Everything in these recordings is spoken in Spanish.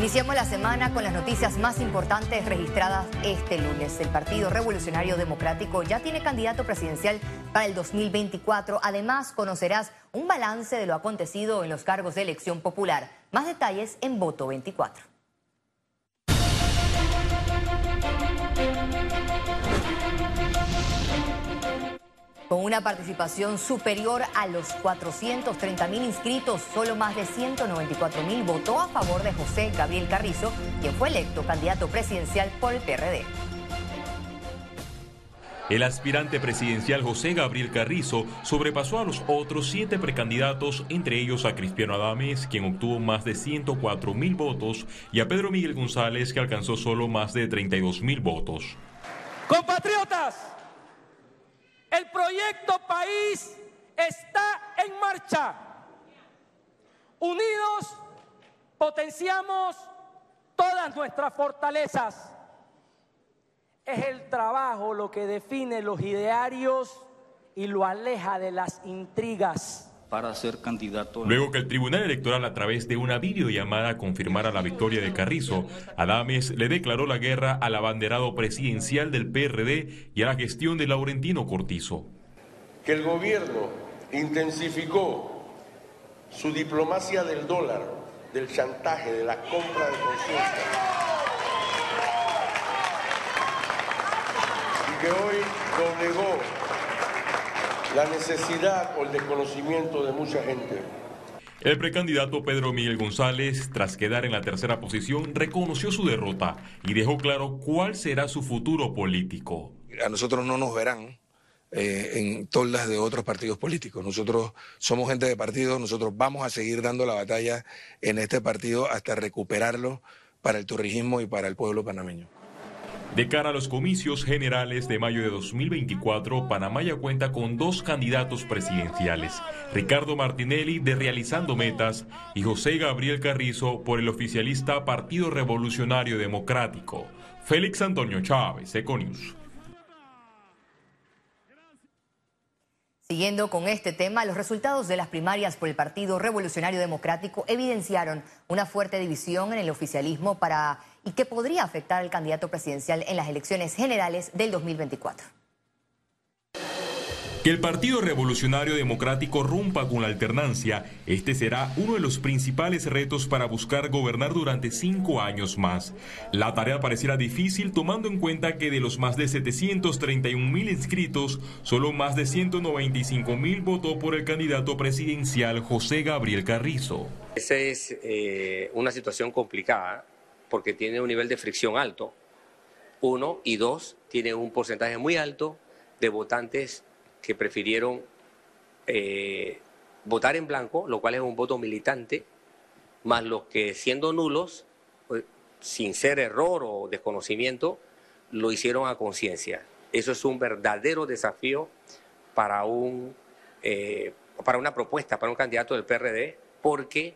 Iniciamos la semana con las noticias más importantes registradas este lunes. El Partido Revolucionario Democrático ya tiene candidato presidencial para el 2024. Además, conocerás un balance de lo acontecido en los cargos de elección popular. Más detalles en Voto 24. Con una participación superior a los 430 mil inscritos, solo más de 194 mil votó a favor de José Gabriel Carrizo, quien fue electo candidato presidencial por el PRD. El aspirante presidencial José Gabriel Carrizo sobrepasó a los otros siete precandidatos, entre ellos a Cristiano Adames, quien obtuvo más de 104 mil votos, y a Pedro Miguel González, que alcanzó solo más de 32 mil votos. Compatriotas, el proyecto país está en marcha. Unidos potenciamos todas nuestras fortalezas. Es el trabajo lo que define los idearios y lo aleja de las intrigas para ser candidato. Luego que el Tribunal Electoral a través de una videollamada confirmara la victoria de Carrizo, Adames le declaró la guerra al abanderado presidencial del PRD y a la gestión de Laurentino Cortizo. Que el gobierno intensificó su diplomacia del dólar, del chantaje, de la compra de conciencia. Y que hoy doblegó la necesidad o el desconocimiento de mucha gente. El precandidato Pedro Miguel González, tras quedar en la tercera posición, reconoció su derrota y dejó claro cuál será su futuro político. A nosotros no nos verán eh, en todas de otros partidos políticos. Nosotros somos gente de partido, nosotros vamos a seguir dando la batalla en este partido hasta recuperarlo para el turismo y para el pueblo panameño. De cara a los comicios generales de mayo de 2024, Panamá ya cuenta con dos candidatos presidenciales, Ricardo Martinelli de Realizando Metas y José Gabriel Carrizo por el oficialista Partido Revolucionario Democrático. Félix Antonio Chávez, Econius. Siguiendo con este tema, los resultados de las primarias por el Partido Revolucionario Democrático evidenciaron una fuerte división en el oficialismo para y que podría afectar al candidato presidencial en las elecciones generales del 2024. Que el Partido Revolucionario Democrático rompa con la alternancia, este será uno de los principales retos para buscar gobernar durante cinco años más. La tarea pareciera difícil tomando en cuenta que de los más de 731 mil inscritos, solo más de 195 mil votó por el candidato presidencial José Gabriel Carrizo. Esa es eh, una situación complicada porque tiene un nivel de fricción alto, uno, y dos, tiene un porcentaje muy alto de votantes que prefirieron eh, votar en blanco, lo cual es un voto militante, más los que siendo nulos, pues, sin ser error o desconocimiento, lo hicieron a conciencia. Eso es un verdadero desafío para, un, eh, para una propuesta, para un candidato del PRD, porque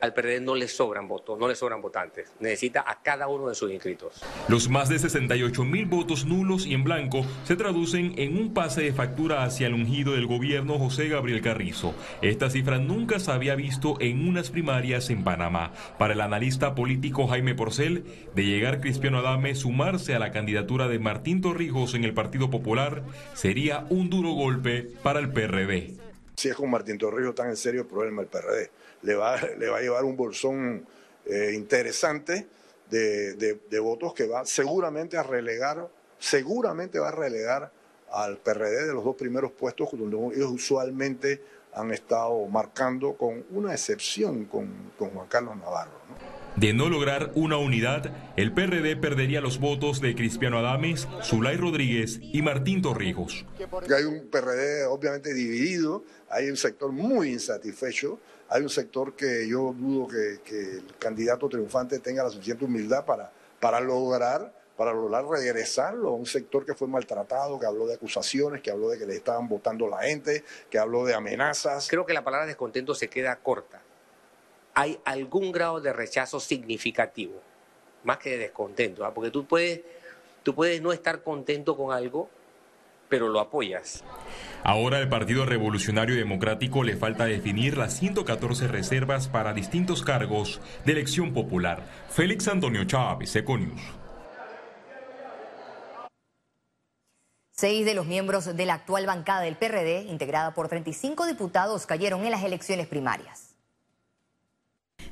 al PRD no le sobran votos, no le sobran votantes. Necesita a cada uno de sus inscritos. Los más de 68 mil votos nulos y en blanco se traducen en un pase de factura hacia el ungido del gobierno José Gabriel Carrizo. Esta cifra nunca se había visto en unas primarias en Panamá. Para el analista político Jaime Porcel, de llegar Cristiano Adame sumarse a la candidatura de Martín Torrijos en el Partido Popular sería un duro golpe para el PRD. Si es con Martín Torrijos tan en serio el problema del PRD le va, le va a llevar un bolsón eh, interesante de, votos que va seguramente a relegar, seguramente va a relegar al PRD de los dos primeros puestos donde ellos usualmente han estado marcando con una excepción con, con Juan Carlos Navarro. De no lograr una unidad, el PRD perdería los votos de Cristiano Adames, Zulay Rodríguez y Martín Torrijos. Hay un PRD obviamente dividido, hay un sector muy insatisfecho, hay un sector que yo dudo que, el candidato triunfante tenga la suficiente humildad para, para lograr para lograr regresarlo a un sector que fue maltratado, que habló de acusaciones, que habló de que le estaban votando la gente, que habló de amenazas. Creo que la palabra descontento se queda corta. Hay algún grado de rechazo significativo, más que de descontento, ¿ah? porque tú puedes, tú puedes no estar contento con algo, pero lo apoyas. Ahora al Partido Revolucionario Democrático le falta definir las 114 reservas para distintos cargos de elección popular. Félix Antonio Chávez, Econius. Seis de los miembros de la actual bancada del PRD, integrada por 35 diputados, cayeron en las elecciones primarias.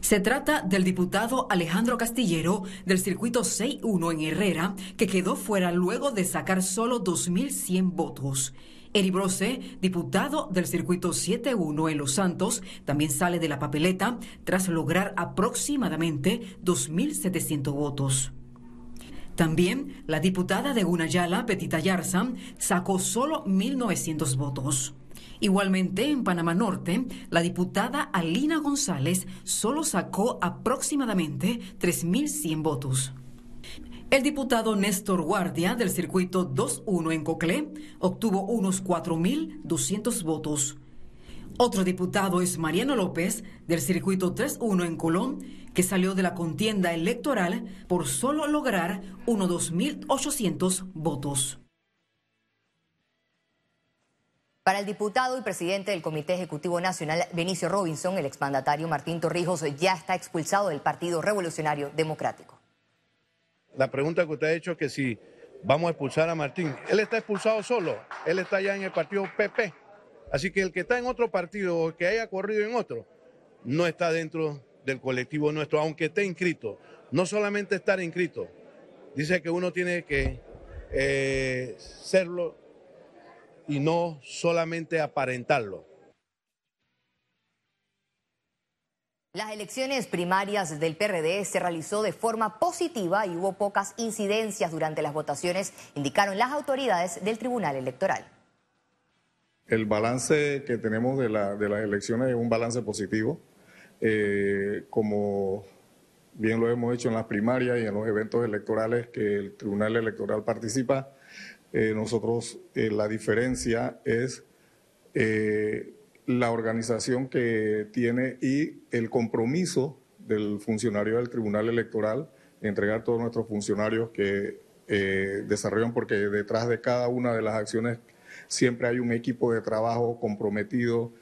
Se trata del diputado Alejandro Castillero del circuito 6-1 en Herrera, que quedó fuera luego de sacar solo 2.100 votos. Eri Brose, diputado del circuito 7-1 en Los Santos, también sale de la papeleta tras lograr aproximadamente 2.700 votos. También la diputada de Gunayala, Petita Yarza, sacó solo 1.900 votos. Igualmente, en Panamá Norte, la diputada Alina González solo sacó aproximadamente 3.100 votos. El diputado Néstor Guardia del circuito 2-1 en Coclé obtuvo unos 4.200 votos. Otro diputado es Mariano López del circuito 3-1 en Colón, que salió de la contienda electoral por solo lograr unos 2.800 votos. Para el diputado y presidente del Comité Ejecutivo Nacional, Benicio Robinson, el exmandatario Martín Torrijos ya está expulsado del Partido Revolucionario Democrático. La pregunta que usted ha hecho es que si vamos a expulsar a Martín, él está expulsado solo, él está ya en el partido PP. Así que el que está en otro partido o que haya corrido en otro, no está dentro del colectivo nuestro, aunque esté inscrito. No solamente estar inscrito, dice que uno tiene que eh, serlo y no solamente aparentarlo. Las elecciones primarias del PRD se realizó de forma positiva y hubo pocas incidencias durante las votaciones, indicaron las autoridades del Tribunal Electoral. El balance que tenemos de, las elecciones es un balance positivo. Eh, como bien lo hemos hecho en las primarias y en los eventos electorales que el Tribunal Electoral participa, eh, nosotros eh, la diferencia es la organización que tiene y el compromiso del funcionario del Tribunal Electoral entregar todos nuestros funcionarios que desarrollan, porque detrás de cada una de las acciones siempre hay un equipo de trabajo comprometido.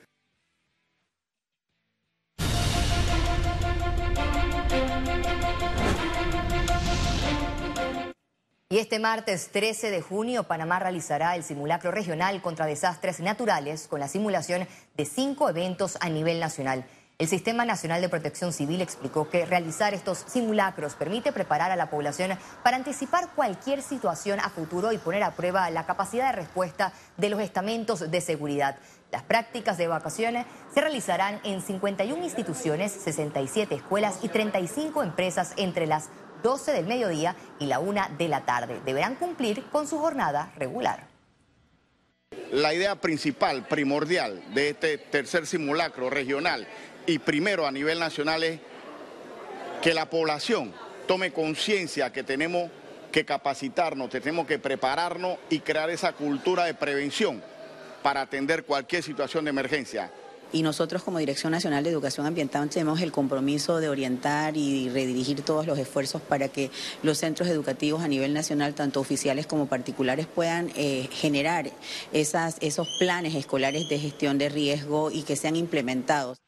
Y este martes 13 de junio, Panamá realizará el simulacro regional contra desastres naturales con la simulación de cinco eventos a nivel nacional. El Sistema Nacional de Protección Civil explicó que realizar estos simulacros permite preparar a la población para anticipar cualquier situación a futuro y poner a prueba la capacidad de respuesta de los estamentos de seguridad. Las prácticas de evacuaciones se realizarán en 51 instituciones, 67 escuelas y 35 empresas entre las 12 del mediodía y la 1 de la tarde. Deberán cumplir con su jornada regular. La idea principal, primordial de este tercer simulacro regional y primero a nivel nacional es que la población tome conciencia que tenemos que capacitarnos, tenemos que prepararnos y crear esa cultura de prevención para atender cualquier situación de emergencia. Y nosotros como Dirección Nacional de Educación Ambiental tenemos el compromiso de orientar y redirigir todos los esfuerzos para que los centros educativos a nivel nacional, tanto oficiales como particulares, puedan eh, generar esos planes escolares de gestión de riesgo y que sean implementados.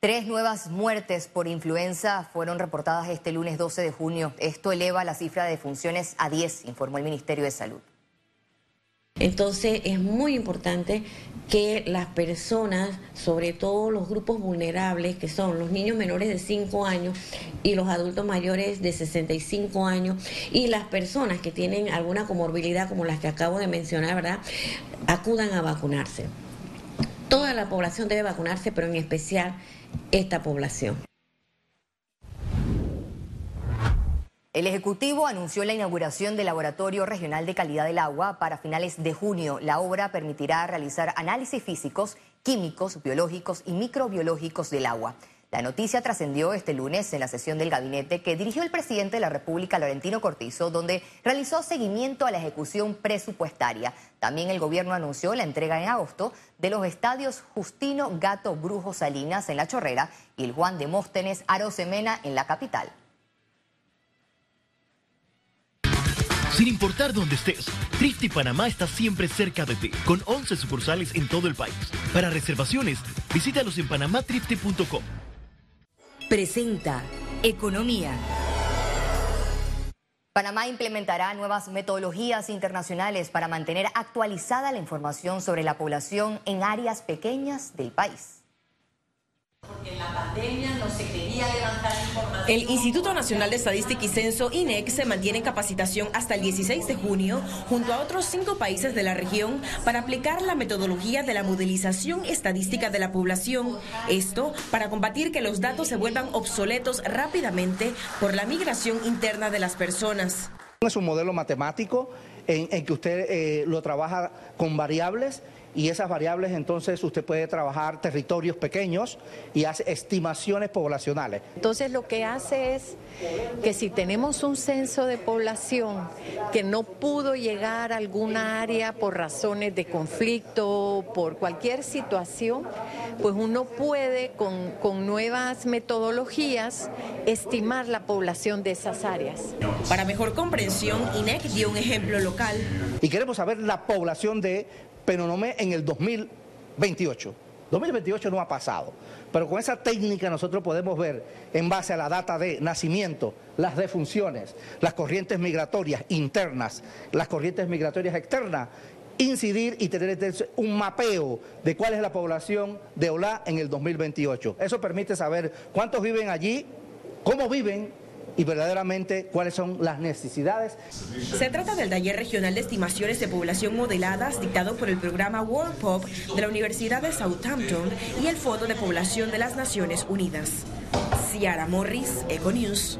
Tres nuevas muertes por influenza fueron reportadas este lunes 12 de junio. Esto eleva la cifra de defunciones a 10, informó el Ministerio de Salud. Entonces es muy importante que las personas, sobre todo los grupos vulnerables, que son los niños menores de 5 años y los adultos mayores de 65 años, y las personas que tienen alguna comorbilidad como las que acabo de mencionar, ¿verdad?, acudan a vacunarse. Toda la población debe vacunarse, pero en especial esta población. El Ejecutivo anunció la inauguración del Laboratorio Regional de Calidad del Agua para finales de junio. La obra permitirá realizar análisis físicos, químicos, biológicos y microbiológicos del agua. La noticia trascendió este lunes en la sesión del gabinete que dirigió el presidente de la República, Laurentino Cortizo, donde realizó seguimiento a la ejecución presupuestaria. También el gobierno anunció la entrega en agosto de los estadios Justino Gato Brujo Salinas en La Chorrera y el Juan de Móstenes Arosemena en la capital. Sin importar dónde estés, Trifte Panamá está siempre cerca de ti, con 11 sucursales en todo el país. Para reservaciones, visítalos en panamatrifte.com. Presenta Economía. Panamá implementará nuevas metodologías internacionales para mantener actualizada la información sobre la población en áreas pequeñas del país. El Instituto Nacional de Estadística y Censo, INEC, se mantiene en capacitación hasta el 16 de junio junto a otros cinco países de la región para aplicar la metodología de la modelización estadística de la población. Esto para combatir que los datos se vuelvan obsoletos rápidamente por la migración interna de las personas. Es un modelo matemático en, que usted eh, lo trabaja con variables y esas variables entonces usted puede trabajar territorios pequeños y hace estimaciones poblacionales. Entonces lo que hace es que si tenemos un censo de población que no pudo llegar a alguna área por razones de conflicto, por cualquier situación, pues uno puede con, con nuevas metodologías estimar la población de esas áreas. Para mejor comprensión, INEC dio un ejemplo local. Y queremos saber la población de Penonomé en el 2028. 2028 no ha pasado, pero con esa técnica nosotros podemos ver, en base a la data de nacimiento, las defunciones, las corrientes migratorias internas, las corrientes migratorias externas, incidir y tener un mapeo de cuál es la población de Olá en el 2028. Eso permite saber cuántos viven allí, cómo viven y verdaderamente cuáles son las necesidades. Se trata del taller regional de estimaciones de población modeladas dictado por el programa World Pop de la Universidad de Southampton y el Fondo de Población de las Naciones Unidas. Ciara Morris, Econews.